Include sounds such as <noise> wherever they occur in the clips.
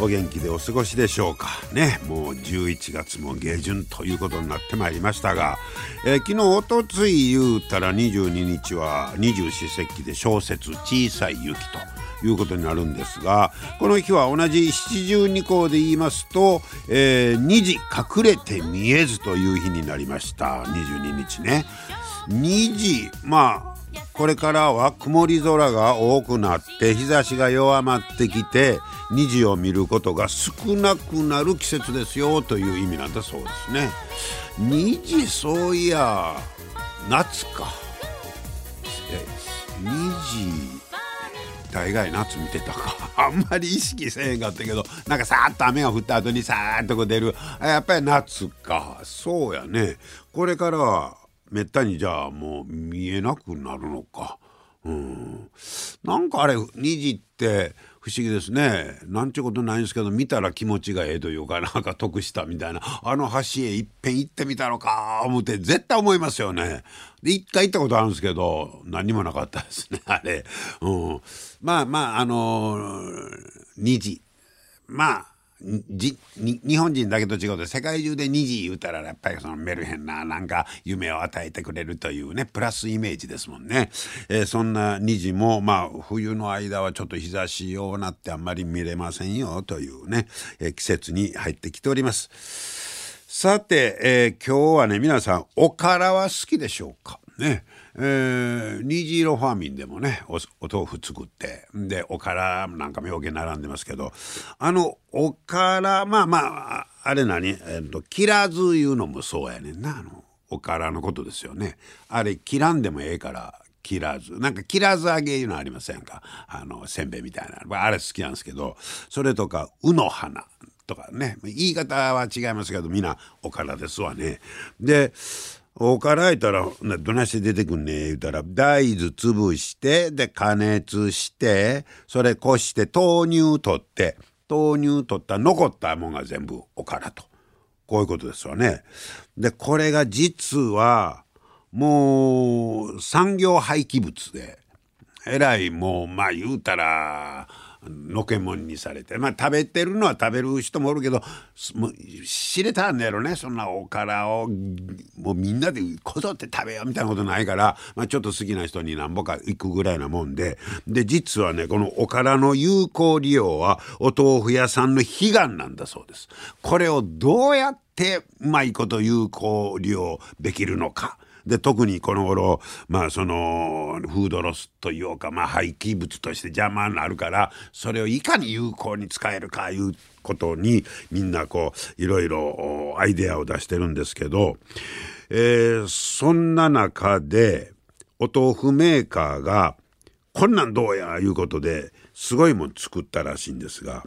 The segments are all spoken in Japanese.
お元気でお過ごしでしょうかねもう11月も下旬ということになってまいりましたが、えー、昨日おとつい言うたら22日は二十四節気で小説「小さい雪」ということになるんですがこの日は同じ七十二項で言いますと「えー、虹隠れて見えず」という日になりました22日ね。虹まあこれからは曇り空が多くなって日差しが弱まってきて虹を見ることが少なくなる季節ですよという意味なんだそうですね。虹そういや夏か。虹大概夏見てたか。<laughs> あんまり意識せえへんかったけどなんかさーっと雨が降った後にさーっとこう出る。やっぱり夏か。そうやね。これからはめったにじゃあもう見えなくなるのか。うん、なんかあれ虹って不思議ですねなんちゅうことないんですけど見たら気持ちがええというかなんか得したみたいなあの橋へいっぺん行ってみたのか思って絶対思いますよね。で一回行ったことあるんですけど何もなかったですね <laughs> あれ。うん、まあまああのー、虹まあじ日本人だけと違うと世界中で虹言うたらやっぱりそのメルヘンななんか夢を与えてくれるというねプラスイメージですもんね、えー、そんな虹もまあ冬の間はちょっと日差しようなってあんまり見れませんよというね、えー、季節に入ってきております。さて、えー、今日はね皆さんおからは好きでしょうか？ね。えー、虹色ファーミンでもねお豆腐作ってでおからなんか妙見並んでますけどあのおからまあまああれ何、えーと、切らずいうのもそうやねんな。あのおからのことですよね。あれ切らんでもええから切らず。なんか切らず揚げいうのありませんか？あのせんべいみたいな。あれ好きなんですけどそれとか「うの花」とかね。言い方は違いますけどみんなおからですわね。でおからいたらどないして出てくんね言うたら。大豆潰してで加熱してそれこして豆乳取って豆乳取った残ったもんが全部おからと。こういうことですわね。でこれが実はもう産業廃棄物で。えらいもうまあ言うたらのけもんにされてまあ食べてるのは食べる人もおるけど知れたんだやろねそんなおからをもうみんなでこぞって食べようみたいなことないから、まあ、ちょっと好きな人になんぼか行くぐらいなもんでで実はねこのおからの有効利用はお豆腐屋さんの悲願なんだそうです。これをどうやってうまいこと有効利用できるのか。で特にこの頃まあそのフードロスというか、まあ、廃棄物として邪魔になるからそれをいかに有効に使えるかいうことにみんなこういろいろアイデアを出してるんですけど、えー、そんな中でお豆腐メーカーがこんなんどうやいうことですごいもん作ったらしいんですが、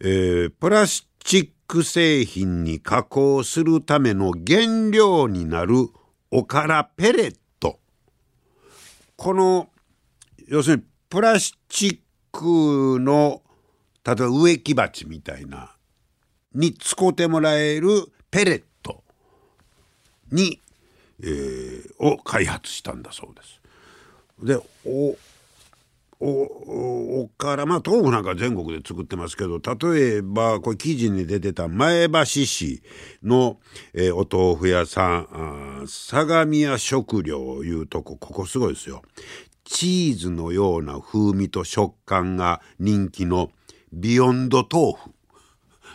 えー、プラスチック製品に加工するための原料になるおからペレットこの要するにプラスチックの例えば植木鉢みたいなに使うてもらえるペレットに、えー、を開発したんだそうです。でおおからまあ豆腐なんか全国で作ってますけど例えばこれ記事に出てた前橋市の、えー、お豆腐屋さん相模屋食料いうとこここすごいですよ。チーズのような風味と食感が人気のビヨンド豆腐。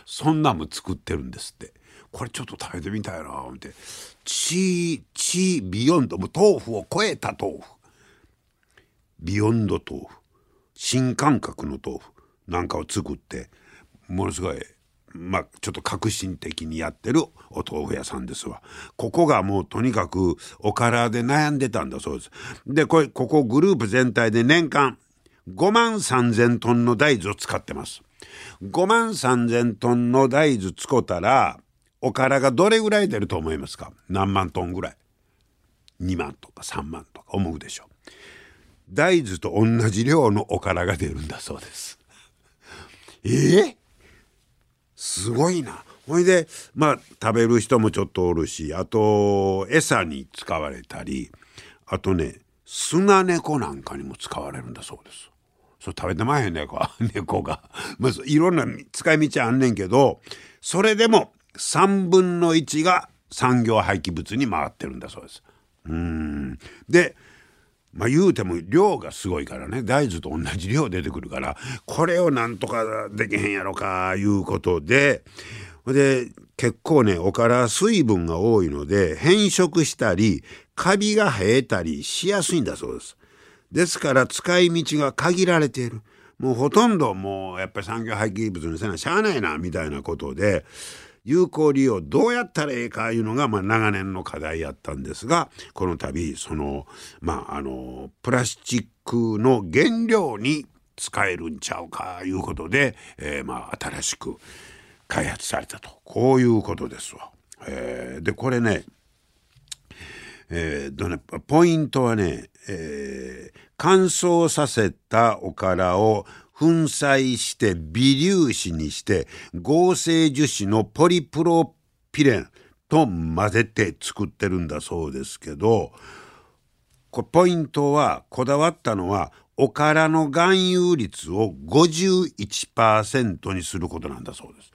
そんなんも作ってるんですって。これちょっと食べてみたいな思って。チーチービヨンドも豆腐を超えた豆腐。ビヨンド豆腐。新感覚の豆腐なんかを作ってものすごいまあちょっと革新的にやってるお豆腐屋さんですわ。ここがもうとにかくおからで悩んでたんだそうです。でこれここグループ全体で年間5万3,000トンの大豆を使ってます。5万3,000トンの大豆使ったらおからがどれぐらい出ると思いますか？何万トンぐらい？2万とか3万とか思うでしょう大豆と同じ量のおからが出るんだそうですえー、すごいなほいでまあ食べる人もちょっとおるしあと餌に使われたりあとねスナネコなんかにも使われるんだそうです。そう食べてまへんねこ <laughs> 猫が。まずいろんな使い道あんねんけどそれでも3分の1が産業廃棄物に回ってるんだそうです。うんでまあ言うても量がすごいからね大豆と同じ量出てくるからこれをなんとかできへんやろかいうことでで結構ねおから水分が多いので変色したりカビが生えたりしやすいんだそうです。ですから使い道が限られている。もうほとんどもうやっぱり産業廃棄物にせなしゃあないなみたいなことで有効利用どうやったらええかいうのがまあ長年の課題やったんですがこの度そのまああのプラスチックの原料に使えるんちゃうかいうことで、え、まあ新しく開発されたとこういうことですわ。え、でこれねえー、ねポイントはね、え、乾燥させたおからを粉砕して微粒子にして合成樹脂のポリプロピレンと混ぜて作ってるんだそうですけどポイントはこだわったのはおからの含有率を51%にすることなんだそうです。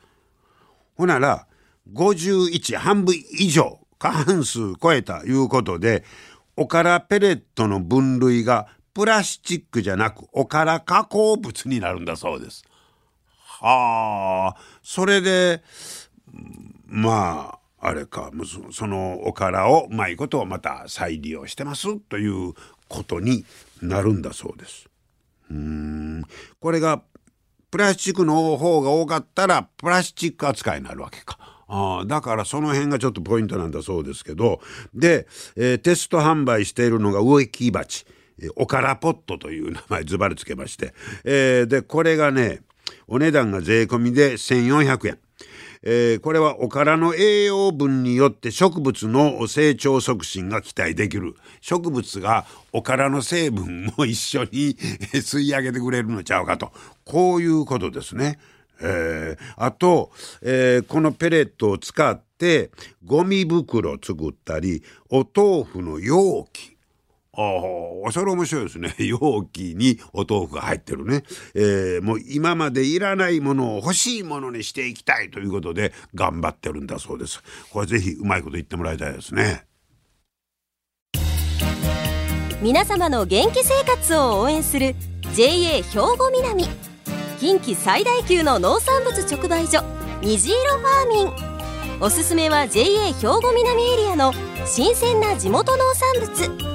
ほなら51半分以上過半数超えたいうことでおからペレットの分類がプラスチックじゃなくおから加工物になるんだそうです。はあそれでまああれかそのおからをうまいことをまた再利用してますということになるんだそうです。うんこれがプラスチックの方が多かったらプラスチック扱いになるわけか。あだからその辺がちょっとポイントなんだそうですけどで、えー、テスト販売しているのが植木鉢おからポットという名前ズバリつけまして、えー、でこれがねお値段が税込みで1400円。えー、これはおからの栄養分によって植物の成長促進が期待できる植物がおからの成分も一緒に <laughs> 吸い上げてくれるのちゃうかとこういうことですね。えー、あと、えー、このペレットを使ってゴミ袋作ったりお豆腐の容器ああそれ面白いですね。<laughs> 容器にお豆腐が入ってるね、えー、もう今までいらないものを欲しいものにしていきたいということで頑張ってるんだそうです。これぜひうまいこと言ってもらいたいですね。皆様の元気生活を応援する JA 兵庫南。近畿最大級の農産物直売所虹色ファーミン。おすすめは JA 兵庫南エリアの新鮮な地元農産物。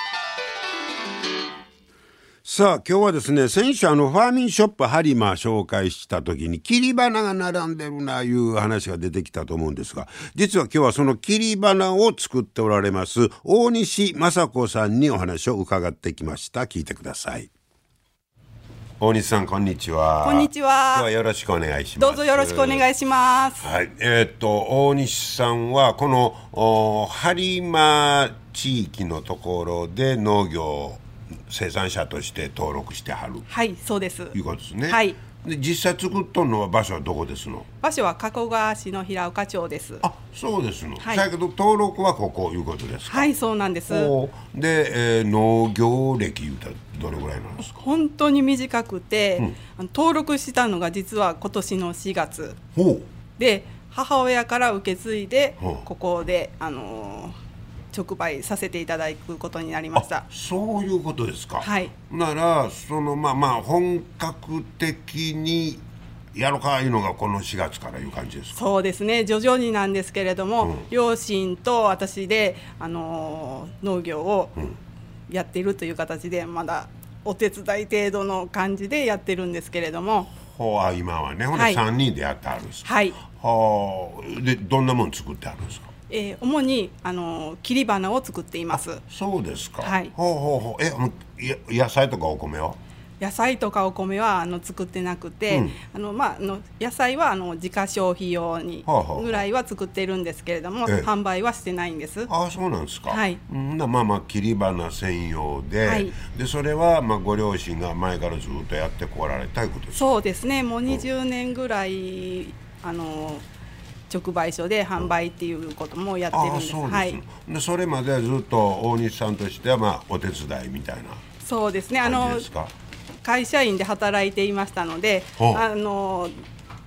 さあ今日はですね先週あのファーミンショップハリマー紹介した時に切り花が並んでるないう話が出てきたと思うんですが実は今日はその切り花を作っておられます大西雅子さんにお話を伺ってきました。聞いてください。大西さんこんにちは。こんにちは。今日はよろしくお願いします。どうぞよろしくお願いします。はい。えー、っと大西さんはこのハリマー地域のところで農業生産者として登録してはる。はいそうです。いうことですね。はい。で実際作っとんのは場所はどこですの？場所は加古川市の平岡町です。あそうですの、はい、だけど登録はここいうことですはいそうなんです。で、えー、農業歴いうたらどれぐらいなんですか？本当に短くて、うん、登録したのが実は今年の4月。で母親から受け継いでここであのー直売させていただくことになりました。そういうことですか。はい。ならそのまあまあ本格的にやろかいうのがこの4月からいう感じですそうですね。徐々になんですけれども、うん、両親と私で、あのー、農業をやっているという形でまだお手伝い程度の感じでやってるんですけれども。ほう今はね。ほんで3人でやってあるんですはい。はあでどんなもん作ってあるんですか？えー、主にあの切り花を作っています。そうですか。はい。ほうほうほう。え、野菜とかお米は？野菜とかお米はあの作ってなくて、うん、あのまああの野菜はあの自家消費用にぐらいは作っているんですけれども、はあはあ、販売はしてないんです。ああそうなんですか。はい。んまあまあ切り花専用で、はい、でそれはまあご両親が前からずっとやってこられたいことですそうですね。もう20年ぐらい、うん、あの。直売所で販売っていうこともやってるんです。うん、はい。でそれまではずっと大西さんとしてはまあお手伝いみたいな。そうですね。あの会社員で働いていましたので、あの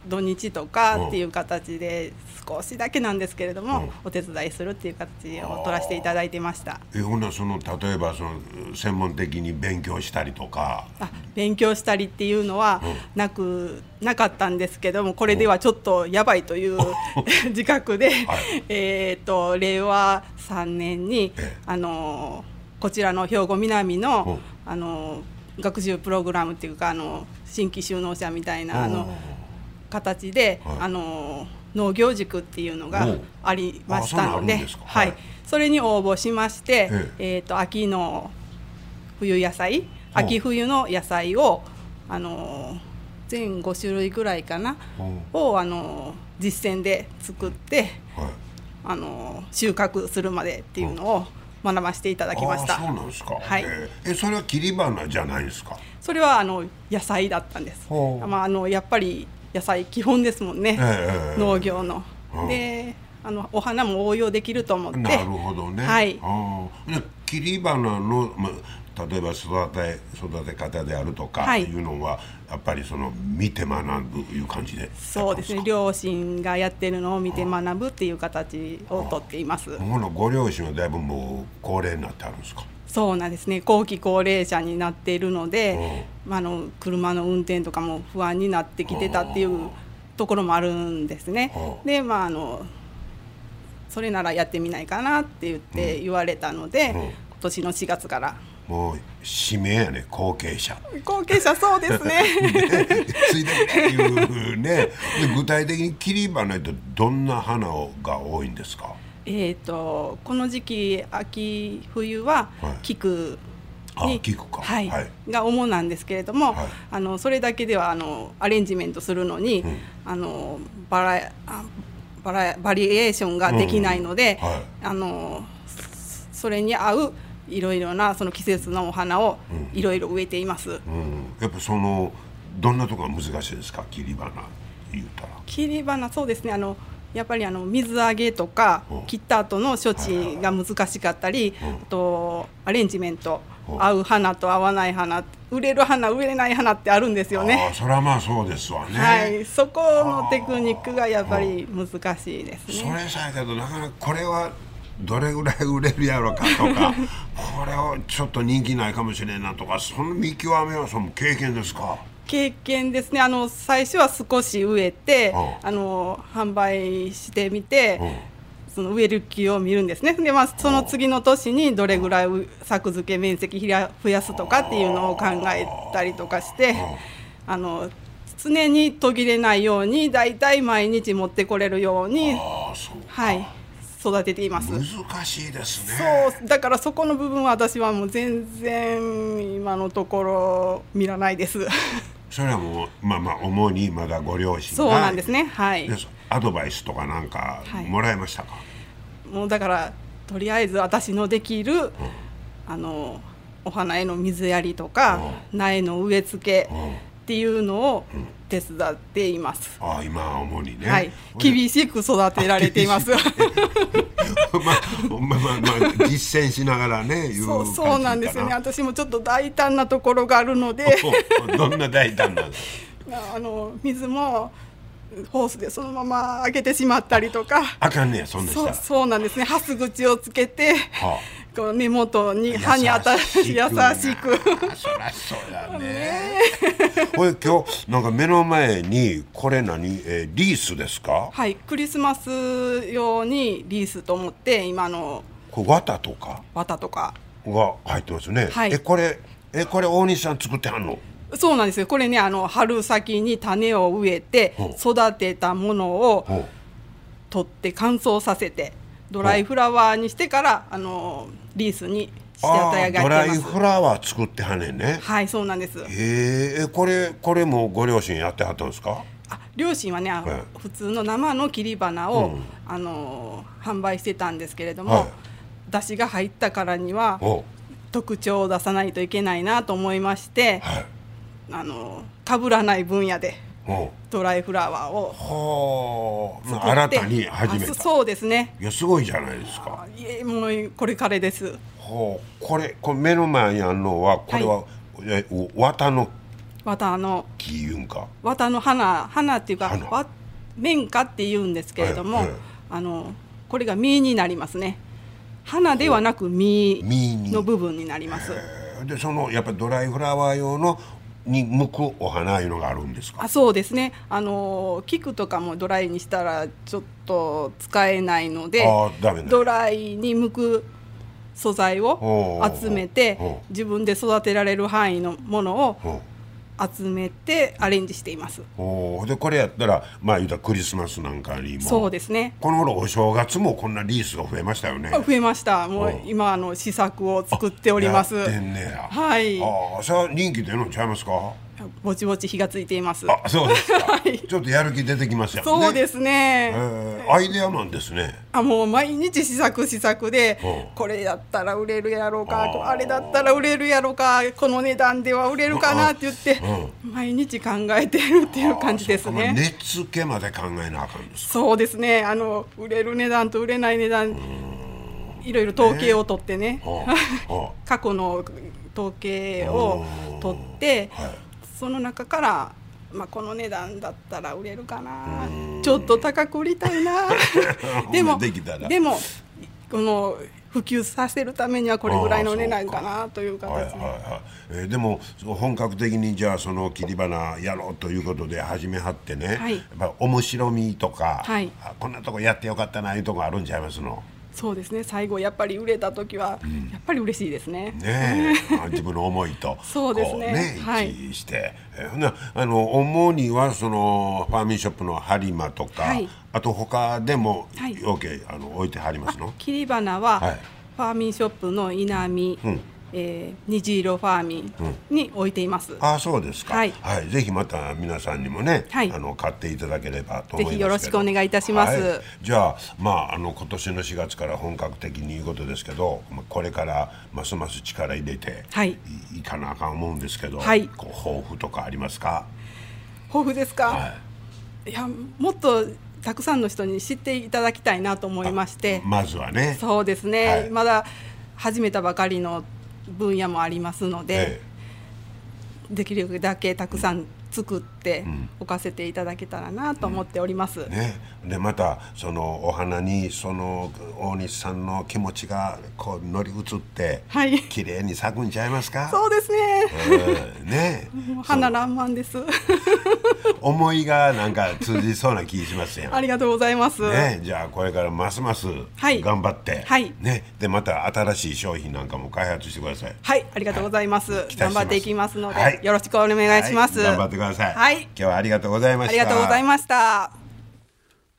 土日とかっていう形で少しだけなんですけれども、お手伝いするっていう形を取らせていただいてました。えほんなその例えばその専門的に勉強したりとか。あ勉強したりっていうのはなく、なかったんですけどもこれではちょっとやばいという <laughs> 自覚で、はい、えっと令和3年に、あのこちらの兵庫南の、あの学習プログラムっていうかあの新規就農者みたいなあの形で、はい、あの農業塾っていうのがありましたので、はい、それに応募しまして、えー、と秋の冬野菜秋冬の野菜をあの全5種類ぐらいかなをあの実践で作って、あの収穫するまでっていうのを学ばせていただきました。そうなんですか。はい。えそれは切り花じゃないですか？それはあの野菜だったんです。まああのやっぱり野菜基本ですもんね、えー、農業の。であのお花も応用できると思って。なるほどね、はい、切り花の、まあ、例えば育て育て方であるとかい。うのは、はい、やっぱりその見て学ぶいう感じで。そうですね。両親がやってるのを見て学ぶっていう形をとっています。ご両親はだいぶもう高齢になってあるんですか？そうなんですね。後期高齢者になっているので、まあ、の車の運転とかも不安になってきてたっていうところもあるんですね。でまああのそれならやってみないかなって言って言われたので、うん、今年の4月から。もう指名やね後継者。後継者そうですね。ついでっていうね。具体的に切り花ってどんな花が多いんですか？えーと、この時期秋冬は菊に、はい、はい、が主なんですけれども、はい、あのそれだけではあのアレンジメントするのに、うん、あのバラバラバリエーションができないので、うん。はい、あのそれに合ういろいろなその季節のお花をいろいろ植えています、うん、やっぱそのどんなところが難しいですか？切り花言うたら。切り花そうですね。あのやっぱりあの水揚げとか切った後の処置が難しかったりあとアレンジメント。合う花と合わない花売れる花売れない花ってあるんですよね。それはまあそうですわね。はい、そこのテクニックがやっぱり難しいですね。それさえけどなかなかこれはどれぐらい売れるやろかとか <laughs> これはちょっと人気ないかもしれんなとかその見極めはその経験ですか？経験ですね。あの最初は少し植えて、あの販売してみて、その植える木を見るんですね。で、まあ、その次の年にどれぐらい作付け面積増やすとかっていうのを考えたりとかしてあの常に途切れないように大体毎日持ってこれるようにはい育てています。難しいですね。そうだからそこの部分は私はもう全然今のところ見らないですそれはもうまあまあ主にまだご両親そうなんですね。はい。アドバイスとかなんかもらいましたか、はい、もうだからとりあえず私のできる、うん、あのお花への水やりとか、うん、苗の植え付けっていうのを手伝っています。あ今主にね、はい、厳しく育てられています。<laughs> まあまあまあ実践しながらね <laughs> そうそうなんですよね。私もちょっと大胆なところがあるので。<laughs> どんな大胆なの？あの水もホースでそのまま開けてしまったりとか。あかんねそんなそうそうなんですね。ハス口をつけて、はあ、こう根元に歯に当たる優しく。そりゃそうやね。<laughs> これ今日なんか目の前にこれ何、えー、リースですか？はいクリスマス用にリースと思って今のこれ綿とか？綿とかが入ってますね。はい、えこれえこれ大西さん作ってはんの？そうなんですよこれねあの春先に種を植えて育てたものを取って乾燥させてドライフラワーにしてからあのリースにしてあげドライフラワー作ってはねんね。はいそうなんです。へえこれこれもご両親やってはったんですか？あ両親はね、はい、普通の生の切り花を、うん、あの販売してたんですけれども、はい、出汁が入ったからには特徴を出さないといけないなと思いまして、はい、あのかぶらない分野でドライフラワーをはあ。新たに始めた。そうですね。いやすごいじゃないですか。い。えもうこれからです。はあ。これこれ目の前にあるのはこれは、はい、え綿の？綿の。木いうんか？綿の花花っていうかわ綿花っていうんですけれども、はいはい、あのこれが実になりますね。花ではなく実の部分になります。でそのやっぱりドライフラワー用のに向くお花いうのがあるんですか？あそうですね。あの菊とかもドライにしたらちょっと使えないのでドライに向く素材を集めて自分で育てられる範囲のものを集めてアレンジしています。おでこれやったらまあ言うたらクリスマスなんかにもそうですね。この頃お正月もこんなリースが増えましたよね。増えました。もう今あの試作を作っております。やってんねや。はい。ああさあ人気出るのちゃいますか？ぼちぼち火がついています。あそうですか、はい、ちょっとやる気出てきましたね。そうですね、えー、アイデアマンですね。あもう毎日試作試作で、これやったら売れるやろうかああれだったら売れるやろうかこの値段では売れるかなって言って、毎日考えてるっていう感じですね。値付けまで考えなあかんですそうですね。あの売れる値段と売れない値段いろいろ統計を取ってね、ね <laughs> 過去の統計を取って、はいその中から、まあ、この値段だったら売れるかな。ちょっと高く売りたいな。<laughs> でもでもこの普及させるためにはこれぐらいの値段かなという形で、はいはいはい。えー、でも本格的にじゃあその切り花やろうということで始めはってね、はい、やっぱ面白みとか、はい、こんなとこやってよかったないうとこあるんちゃいますの？そうですね。最後やっぱり売れた時は、やっぱり嬉しいですね。ね自分の思いと <laughs> そうですね。ね一致して、はい、なあの主にはそのファーミンショップの播磨とか、はい、あと他でも、はい、OK あの置いてはりますの？切り花は、はい、ファーミンショップの稲見、うんえー、虹色ファーミンに置いています。うん、あそうですか。はい、はい、ぜひまた皆さんにもね、はい、あの買っていただければと思いますぜひよろしくお願いいたします。はい、じゃあまああの今年の4月から本格的にいうことですけど、まあこれからますます力入れて、はい、いかなあかん思うんですけど、はい、こう抱負とかありますか？抱負ですか？はい、いやもっとたくさんの人に知っていただきたいなと思いまして。まずはね。そうですね、はい、まだ始めたばかりの分野もありますので、ええ、できるだけたくさん作って置かせていただけたらなと思っております。うん、ね、でまたそのお花にその大西さんの気持ちがこう乗り移って、はい、綺麗に咲くんちゃいますか？そうですね。えー、ね、<laughs> 花爛漫です。思いがなんか通じそうな気しますよ。<laughs> ありがとうございます。ね、じゃあこれからますます頑張って、はい、ね、でまた新しい商品なんかも開発してください。はい、ありがとうございます。はい、頑張っていきますので、はい、よろしくお願いします。頑張ってください。はい、今日はありがとうございました。ありがとうございました。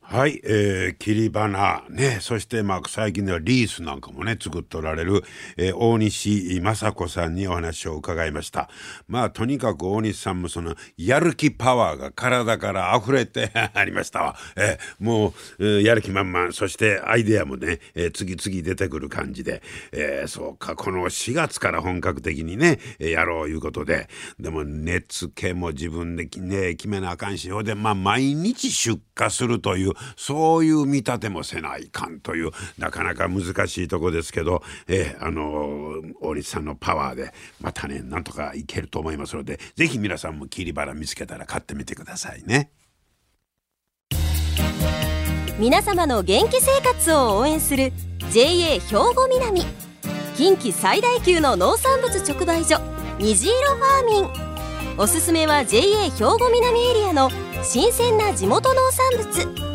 はい、えー、切り花ね、そしてまあ最近ではリースなんかもね、作っておられる、えー、大西雅子さんにお話を伺いました。まあとにかく大西さんもそのやる気パワーが体から溢れて <laughs> ありましたわ。えー、もう、えー、やる気満々、そしてアイデアもね、えー、次々出てくる感じで、えー、そうか、この4月から本格的にね、えー、やろういうことで、でも熱気も自分でね、決めなあかんし、ほでまあ毎日出荷するというそういう見立てもせないかんというなかなか難しいとこですけど、えー、あの大西さんのパワーでまたねなんとかいけると思いますので是非皆さんも切りバラ見つけたら買ってみてくださいね。皆様の元気生活を応援する JA 兵庫南。近畿最大級の農産物直売所虹色ファーミン。おすすめは JA 兵庫南エリアの新鮮な地元農産物。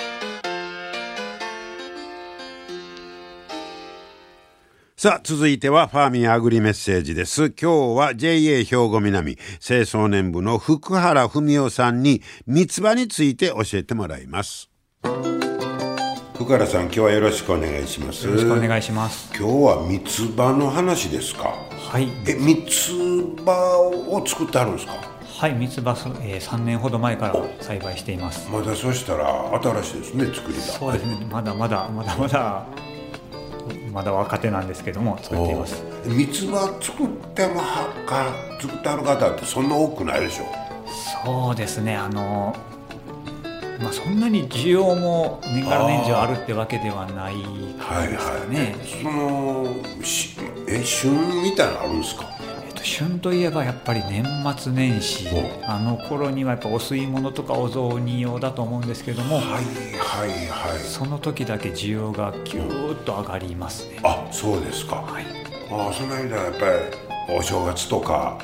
さあ続いてはファーミンアグリメッセージです。今日は JA 兵庫南清掃年部の福原文夫さんに三つ葉について教えてもらいます。福原さん今日はよろしくお願いします。よろしくお願いします。今日は三つ葉の話ですか？はい。え三つ葉を作ってあるんですか？はい三つ葉、えー、3年ほど前から栽培しています。まだそしたら新しいですね作りが。そうですね。まだまだまだまだまだ若手なんですけども作っています。三つ葉作ってもはか作ってある方ってそんな多くないでしょ？そうですねあのまあそんなに需要も年がら年中あるってわけではないですかね、はいはい、そのしえ旬みたいなのあるんですか？旬といえばやっぱり年末年始。あの頃にはやっぱお吸い物とかお雑煮用だと思うんですけども。はいはいはい。その時だけ需要がキューッと上がりますね、あそうですか、はい、あその間やっぱりお正月とか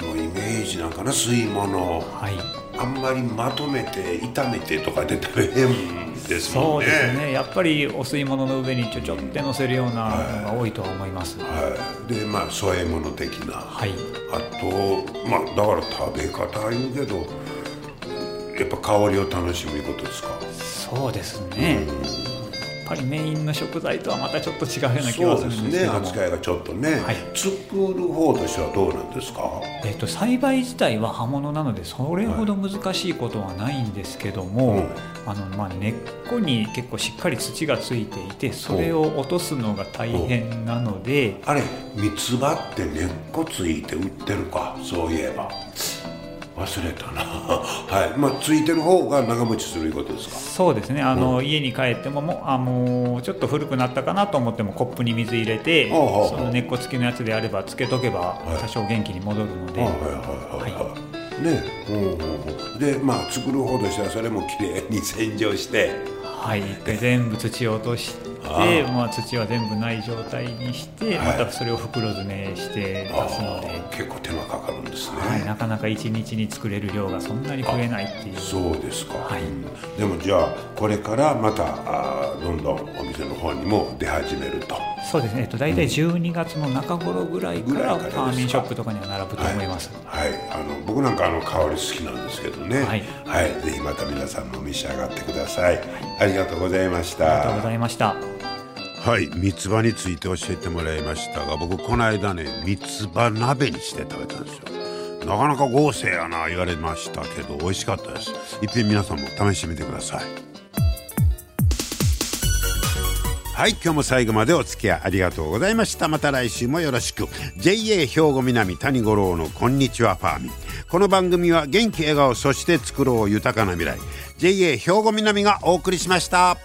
のイメージなんかな吸い物、はい、あんまりまとめて炒めてとかで食べへんですもんね。そうですね。やっぱりお吸い物の上にちょちょって乗せるようなのが多いとは思います、はい、でまあ添え物的な、はい、あとまあだから食べ方言うけどやっぱ香りを楽しむことですか？そうですね、やっぱりメインの食材とはまたちょっと違うような気がするんですけどね扱いがちょっとね、はい、作る方としてはどうなんですか、えーと、栽培自体は葉物なのでそれほど難しいことはないんですけども、はい、あのまあ、根っこに結構しっかり土がついていてそれを落とすのが大変なので。あれ三つ葉って根っこついて売ってるかそういえば。忘れたな。<laughs> はい。まあついてる方が長持ちするいうことですか？そうですね。あの、うん、家に帰ってももあもうちょっと古くなったかなと思ってもコップに水入れてその根っこ付きのやつであればつけとけば多少元気に戻るので、はい、はいはいはい。ねうんでまあ作る方としてはそれもきれいに洗浄して。はい。で全部土を落としてでまあ、土は全部ない状態にして、またそれを袋詰めして出すので。結構手間かかるんですね、はい、なかなか1日に作れる量がそんなに増えないっていう。そうですか、はい、でもじゃあこれからまたあどんどんお店の方にも出始めると。そうですね、えっと、大体12月の中頃ぐらいからファーミンショップとかには並ぶと思います、はい、はい、あの僕なんかあの香り好きなんですけどね。はい、はい、ぜひまた皆さんも召し上がってください、ありがとうございました。ありがとうございましたはい三つ葉について教えてもらいましたが僕この間ね三つ葉鍋にして食べたんですよ。なかなか豪勢やな言われましたけど美味しかったです。一品皆さんも試してみてください。はい今日も最後までお付き合いありがとうございました。また来週もよろしく。JA 兵庫南谷五郎のこんにちはファーミン。この番組は元気笑顔そして作ろう豊かな未来。JA 兵庫南がお送りしました。